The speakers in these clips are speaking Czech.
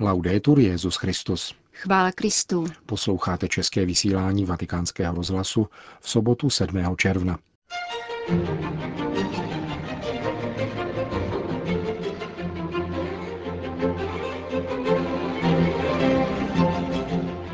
Laudetur Jezus Christus. Chvála Kristu. Posloucháte české vysílání Vatikánského rozhlasu v sobotu 7. června.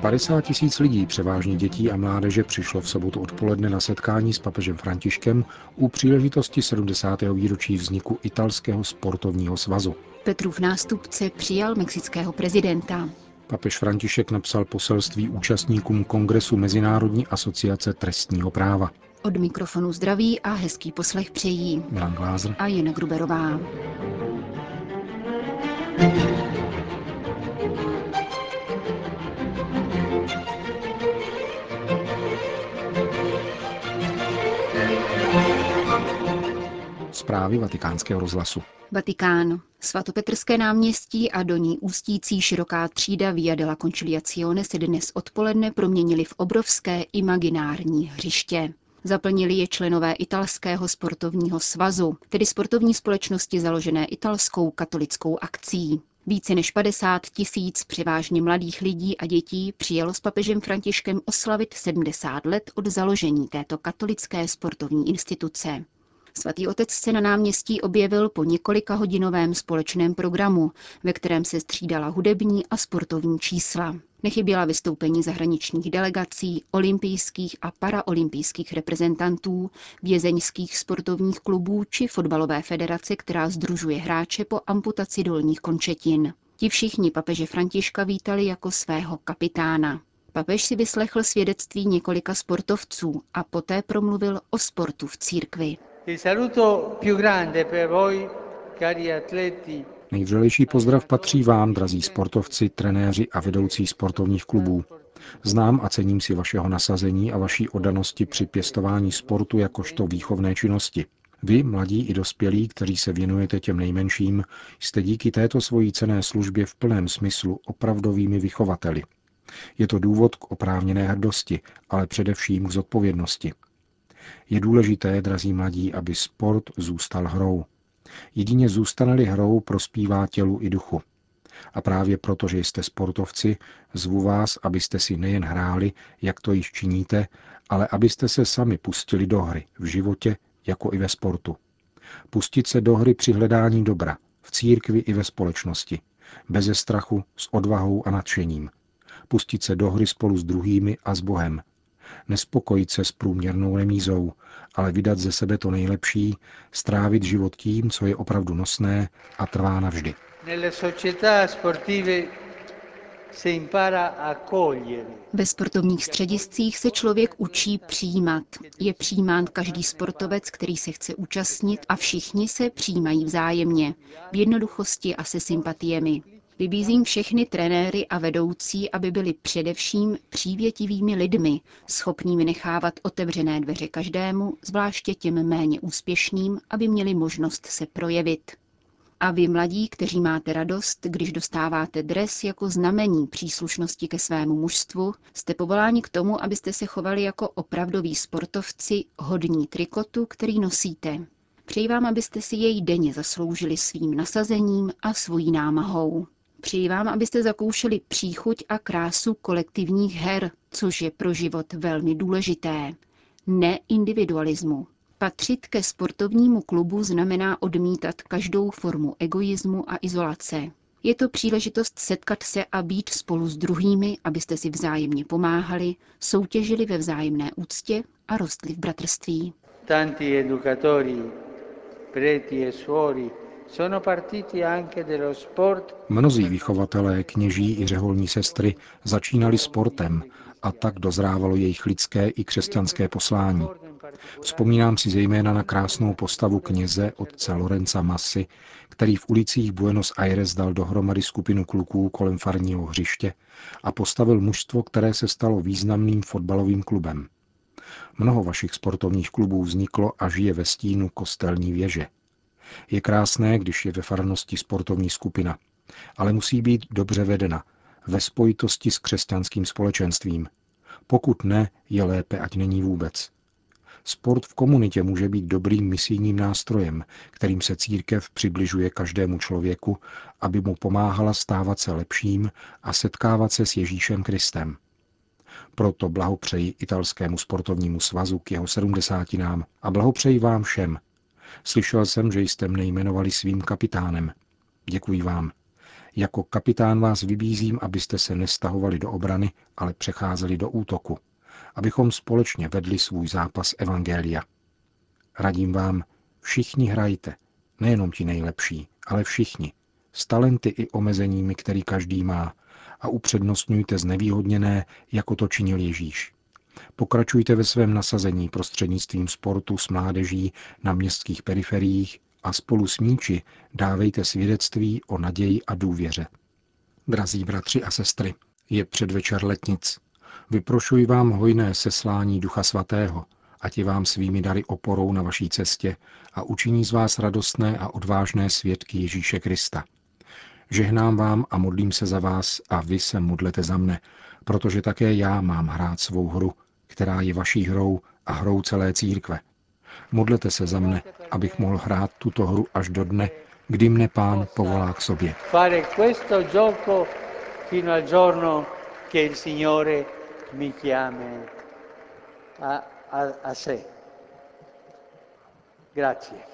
50 tisíc lidí, převážně dětí a mládeže, přišlo v sobotu odpoledne na setkání s papežem Františkem u příležitosti 70. výročí vzniku italského sportovního svazu. Petrův nástupce přijal mexického prezidenta. Papež František napsal poselství účastníkům Kongresu Mezinárodní asociace trestního práva. Od mikrofonu zdraví a hezký poslech přejí Milan Glázer a Jana Gruberová. Zprávy vatikánského rozhlasu. Vatikán. Svatopetrské náměstí a do ní ústící široká třída Via della Conciliazione se dnes odpoledne proměnili v obrovské imaginární hřiště. Zaplnili je členové italského sportovního svazu, tedy sportovní společnosti založené italskou katolickou akcí. Více než 50 tisíc převážně mladých lidí a dětí přijelo s papežem Františkem oslavit 70 let od založení této katolické sportovní instituce. Svatý otec se na náměstí objevil po několika hodinovém společném programu, ve kterém se střídala hudební a sportovní čísla. Nechyběla vystoupení zahraničních delegací, olympijských a paraolympijských reprezentantů, vězeňských sportovních klubů či fotbalové federace, která združuje hráče po amputaci dolních končetin. Ti všichni papeže Františka vítali jako svého kapitána. Papež si vyslechl svědectví několika sportovců a poté promluvil o sportu v církvi. Nejvřelejší pozdrav patří vám, drazí sportovci, trenéři a vedoucí sportovních klubů. Znám a cením si vašeho nasazení a vaší odanosti při pěstování sportu jakožto výchovné činnosti. Vy, mladí i dospělí, kteří se věnujete těm nejmenším, jste díky této svojí cené službě v plném smyslu opravdovými vychovateli. Je to důvod k oprávněné hrdosti, ale především k zodpovědnosti. Je důležité, drazí mladí, aby sport zůstal hrou. Jedině zůstane-li hrou, prospívá tělu i duchu. A právě proto, že jste sportovci, zvu vás, abyste si nejen hráli, jak to již činíte, ale abyste se sami pustili do hry v životě, jako i ve sportu. Pustit se do hry při hledání dobra, v církvi i ve společnosti, beze strachu, s odvahou a nadšením. Pustit se do hry spolu s druhými a s Bohem, nespokojit se s průměrnou remízou, ale vydat ze sebe to nejlepší, strávit život tím, co je opravdu nosné a trvá navždy. Ve sportovních střediscích se člověk učí přijímat. Je přijímán každý sportovec, který se chce účastnit a všichni se přijímají vzájemně, v jednoduchosti a se sympatiemi. Vybízím všechny trenéry a vedoucí, aby byli především přívětivými lidmi, schopnými nechávat otevřené dveře každému, zvláště těm méně úspěšným, aby měli možnost se projevit. A vy mladí, kteří máte radost, když dostáváte dres jako znamení příslušnosti ke svému mužstvu, jste povoláni k tomu, abyste se chovali jako opravdoví sportovci hodní trikotu, který nosíte. Přeji vám, abyste si jej denně zasloužili svým nasazením a svojí námahou. Přeji vám, abyste zakoušeli příchuť a krásu kolektivních her, což je pro život velmi důležité. Ne individualismu. Patřit ke sportovnímu klubu znamená odmítat každou formu egoismu a izolace. Je to příležitost setkat se a být spolu s druhými, abyste si vzájemně pomáhali, soutěžili ve vzájemné úctě a rostli v bratrství. Tanti educatori, preti e suori Mnozí vychovatelé, kněží i řeholní sestry začínali sportem a tak dozrávalo jejich lidské i křesťanské poslání. Vzpomínám si zejména na krásnou postavu kněze otce Lorenza Masy, který v ulicích Buenos Aires dal dohromady skupinu kluků kolem farního hřiště a postavil mužstvo, které se stalo významným fotbalovým klubem. Mnoho vašich sportovních klubů vzniklo a žije ve stínu kostelní věže. Je krásné, když je ve farnosti sportovní skupina, ale musí být dobře vedena, ve spojitosti s křesťanským společenstvím. Pokud ne, je lépe, ať není vůbec. Sport v komunitě může být dobrým misijním nástrojem, kterým se církev přibližuje každému člověku, aby mu pomáhala stávat se lepším a setkávat se s Ježíšem Kristem. Proto blahopřeji italskému sportovnímu svazu k jeho sedmdesátinám a blahopřeji vám všem. Slyšel jsem, že jste mne jmenovali svým kapitánem. Děkuji vám. Jako kapitán vás vybízím, abyste se nestahovali do obrany, ale přecházeli do útoku. Abychom společně vedli svůj zápas Evangelia. Radím vám, všichni hrajte, nejenom ti nejlepší, ale všichni, s talenty i omezeními, který každý má, a upřednostňujte znevýhodněné, jako to činil Ježíš. Pokračujte ve svém nasazení prostřednictvím sportu s mládeží na městských periferiích a spolu s míči dávejte svědectví o naději a důvěře. Drazí bratři a sestry, je předvečer letnic. Vyprošuji vám hojné seslání Ducha Svatého, ať je vám svými dary oporou na vaší cestě a učiní z vás radostné a odvážné svědky Ježíše Krista. Žehnám vám a modlím se za vás a vy se modlete za mne, protože také já mám hrát svou hru, která je vaší hrou a hrou celé církve. Modlete se za mne, abych mohl hrát tuto hru až do dne, kdy mne pán povolá k sobě. Grazie.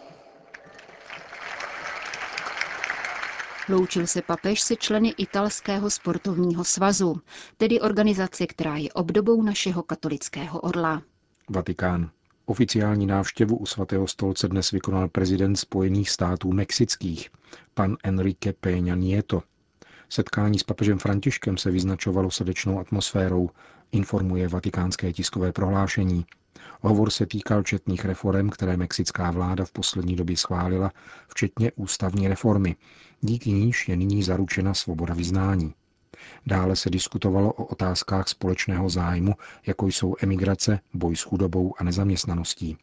Loučil se papež se členy italského sportovního svazu, tedy organizace, která je obdobou našeho katolického orla. Vatikán. Oficiální návštěvu u svatého stolce dnes vykonal prezident Spojených států mexických, pan Enrique Peña Nieto. Setkání s papežem Františkem se vyznačovalo srdečnou atmosférou, informuje vatikánské tiskové prohlášení. Hovor se týkal četných reform, které mexická vláda v poslední době schválila, včetně ústavní reformy, díky níž je nyní zaručena svoboda vyznání. Dále se diskutovalo o otázkách společného zájmu, jako jsou emigrace, boj s chudobou a nezaměstnaností,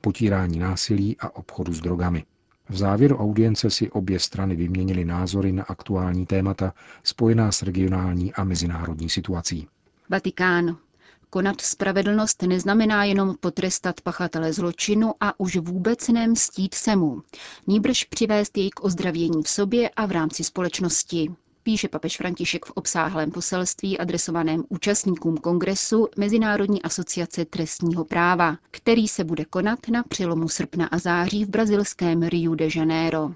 potírání násilí a obchodu s drogami. V závěru audience si obě strany vyměnily názory na aktuální témata spojená s regionální a mezinárodní situací. Vatikán. Konat spravedlnost neznamená jenom potrestat pachatele zločinu a už vůbec nemstít se mu, níbrž přivést jej k ozdravění v sobě a v rámci společnosti. Píše papež František v obsáhlém poselství adresovaném účastníkům kongresu Mezinárodní asociace trestního práva, který se bude konat na přelomu srpna a září v brazilském Rio de Janeiro.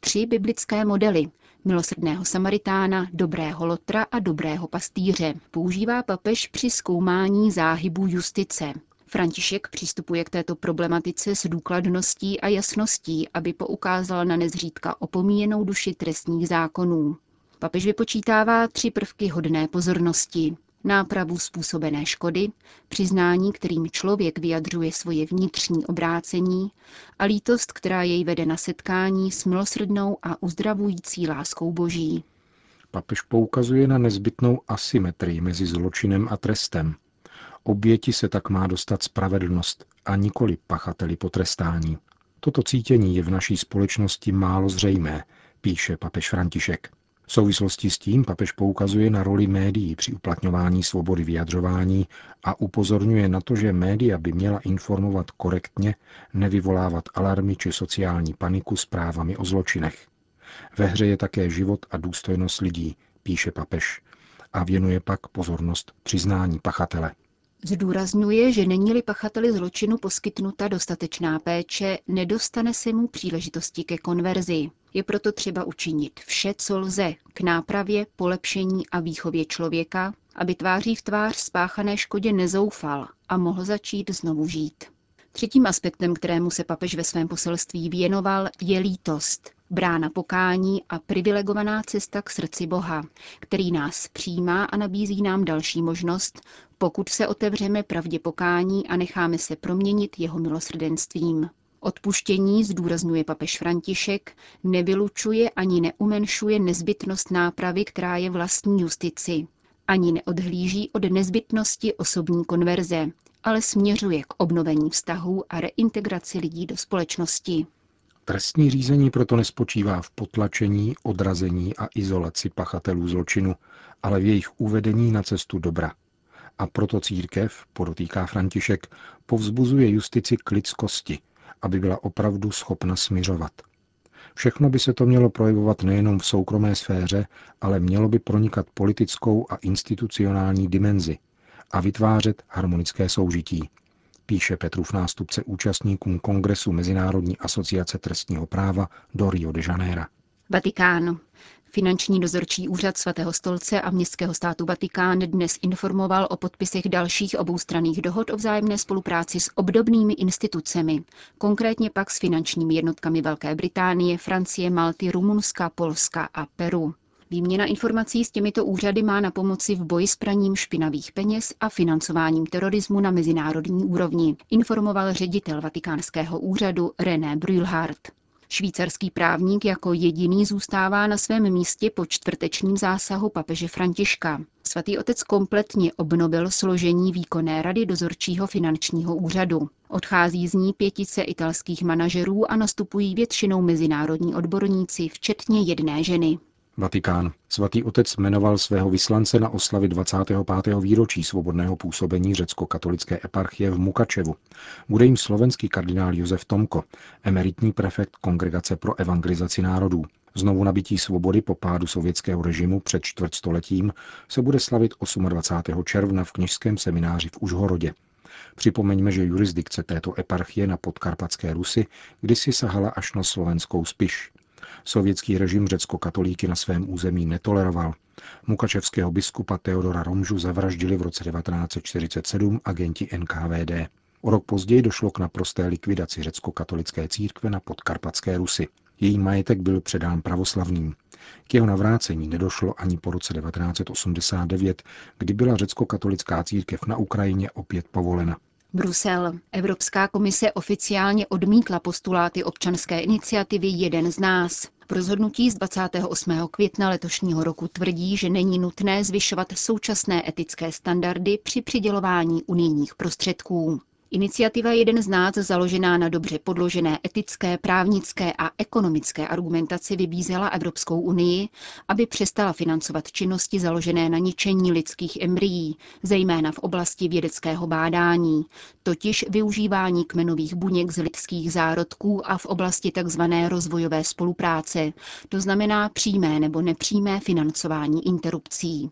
Tři biblické modely milosrdného Samaritána, dobrého Lotra a dobrého pastýře používá papež při zkoumání záhybu justice. František přistupuje k této problematice s důkladností a jasností, aby poukázal na nezřídka opomíjenou duši trestních zákonů. Papež vypočítává tři prvky hodné pozornosti. Nápravu způsobené škody, přiznání, kterým člověk vyjadřuje svoje vnitřní obrácení a lítost, která jej vede na setkání s milosrdnou a uzdravující láskou boží. Papež poukazuje na nezbytnou asymetrii mezi zločinem a trestem. Oběti se tak má dostat spravedlnost a nikoli pachateli potrestání. Toto cítění je v naší společnosti málo zřejmé, píše papež František. V souvislosti s tím papež poukazuje na roli médií při uplatňování svobody vyjadřování a upozorňuje na to, že média by měla informovat korektně, nevyvolávat alarmy či sociální paniku s právami o zločinech. Ve hře je také život a důstojnost lidí, píše papež, a věnuje pak pozornost přiznání pachatele. Zdůrazňuje, že není-li pachateli zločinu poskytnuta dostatečná péče, nedostane se mu příležitosti ke konverzi. Je proto třeba učinit vše, co lze k nápravě, polepšení a výchově člověka, aby tváří v tvář spáchané škodě nezoufal a mohl začít znovu žít. Třetím aspektem, kterému se papež ve svém poselství věnoval, je lítost, brána pokání a privilegovaná cesta k srdci Boha, který nás přijímá a nabízí nám další možnost, pokud se otevřeme pravdě pokání a necháme se proměnit jeho milosrdenstvím. Odpuštění, zdůrazňuje papež František, nevylučuje ani neumenšuje nezbytnost nápravy, která je vlastní justici. Ani neodhlíží od nezbytnosti osobní konverze, ale směřuje k obnovení vztahů a reintegraci lidí do společnosti. Trestní řízení proto nespočívá v potlačení, odrazení a izolaci pachatelů zločinu, ale v jejich uvedení na cestu dobra. A proto církev, podotýká František, povzbuzuje justici k lidskosti, aby byla opravdu schopna smiřovat. Všechno by se to mělo projevovat nejenom v soukromé sféře, ale mělo by pronikat politickou a institucionální dimenzi a vytvářet harmonické soužití, píše Petrův nástupce účastníkům Kongresu Mezinárodní asociace trestního práva do Rio de Janeiro. Vatikán. Finanční dozorčí úřad svatého stolce a městského státu Vatikán dnes informoval o podpisech dalších oboustranných dohod o vzájemné spolupráci s obdobnými institucemi, konkrétně pak s finančními jednotkami Velké Británie, Francie, Malty, Rumunska, Polska a Peru. Výměna informací s těmito úřady má na pomoci v boji s praním špinavých peněz a financováním terorismu na mezinárodní úrovni, informoval ředitel vatikánského úřadu René Brühlhardt. Švýcarský právník jako jediný zůstává na svém místě po čtvrtečním zásahu papeže Františka. Svatý otec kompletně obnovil složení výkonné rady dozorčího finančního úřadu. Odchází z ní pětice italských manažerů a nastupují většinou mezinárodní odborníci, včetně jedné ženy. Vatikán. Svatý otec jmenoval svého vyslance na oslavy 25. výročí svobodného působení řecko-katolické eparchie v Mukačevu. Bude jim slovenský kardinál Josef Tomko, emeritní prefekt Kongregace pro evangelizaci národů. Znovu nabití svobody po pádu sovětského režimu před čtvrtstoletím se bude slavit 28. června v kněžském semináři v Užhorodě. Připomeňme, že jurisdikce této eparchie na podkarpatské Rusy kdysi sahala až na slovenskou Spiš. Sovětský režim řecko-katolíky na svém území netoleroval. Mukačevského biskupa Teodora Romžu zavraždili v roce 1947 agenti NKVD. O rok později došlo k naprosté likvidaci řecko-katolické církve na podkarpatské Rusy. Její majetek byl předán pravoslavným. K jeho navrácení nedošlo ani po roce 1989, kdy byla řecko-katolická církev na Ukrajině opět povolena. Brusel. Evropská komise oficiálně odmítla postuláty občanské iniciativy Jeden z nás. V rozhodnutí z 28. května letošního roku tvrdí, že není nutné zvyšovat současné etické standardy při přidělování unijních prostředků. Iniciativa Jeden z nás, založená na dobře podložené etické, právnické a ekonomické argumentaci, vybízela Evropskou unii, aby přestala financovat činnosti založené na ničení lidských embryí, zejména v oblasti vědeckého bádání, totiž využívání kmenových buněk z lidských zárodků a v oblasti tzv. rozvojové spolupráce, to znamená přímé nebo nepřímé financování interrupcí.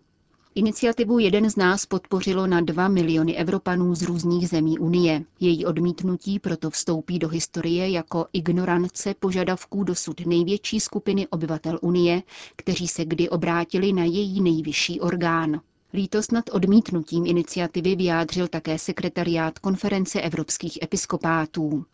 Iniciativu Jeden z nás podpořilo na 2 miliony Evropanů z různých zemí Unie. Její odmítnutí proto vstoupí do historie jako ignorance požadavků dosud největší skupiny obyvatel Unie, kteří se kdy obrátili na její nejvyšší orgán. Lítost nad odmítnutím iniciativy vyjádřil také sekretariát konference evropských episkopátů.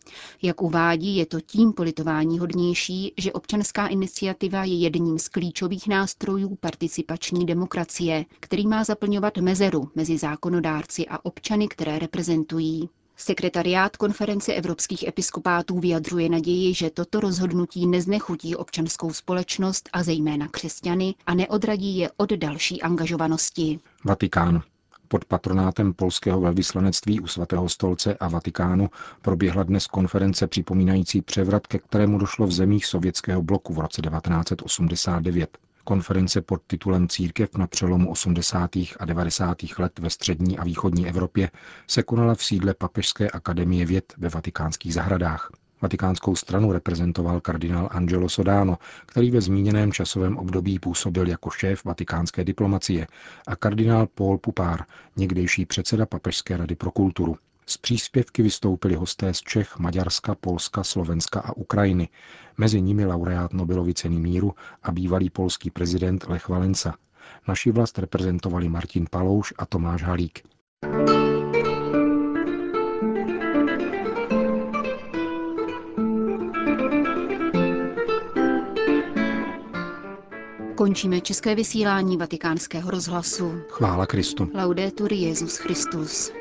Jak uvádí, je to tím politování hodnější, že občanská iniciativa je jedním z klíčových nástrojů participační demokracie, který má zaplňovat mezeru mezi zákonodárci a občany, které reprezentují. Sekretariát konference evropských episkopátů vyjadřuje naději, že toto rozhodnutí neznechutí občanskou společnost a zejména křesťany a neodradí je od další angažovanosti. Vatikán. Pod patronátem polského velvyslanectví u svatého stolce a Vatikánu proběhla dnes konference připomínající převrat, ke kterému došlo v zemích sovětského bloku v roce 1989. Konference pod titulem Církev na přelomu 80. a 90. let ve střední a východní Evropě se konala v sídle Papežské akademie věd ve vatikánských zahradách. Vatikánskou stranu reprezentoval kardinál Angelo Sodano, který ve zmíněném časovém období působil jako šéf vatikánské diplomacie, a kardinál Paul Pupár, někdejší předseda Papežské rady pro kulturu. Z příspěvky vystoupili hosté z Čech, Maďarska, Polska, Slovenska a Ukrajiny. Mezi nimi laureát Nobelovy ceny míru a bývalý polský prezident Lech Valensa. Naši vlast reprezentovali Martin Palouš a Tomáš Halík. Končíme české vysílání vatikánského rozhlasu. Chvála Kristu. Laudetur Jezus Christus.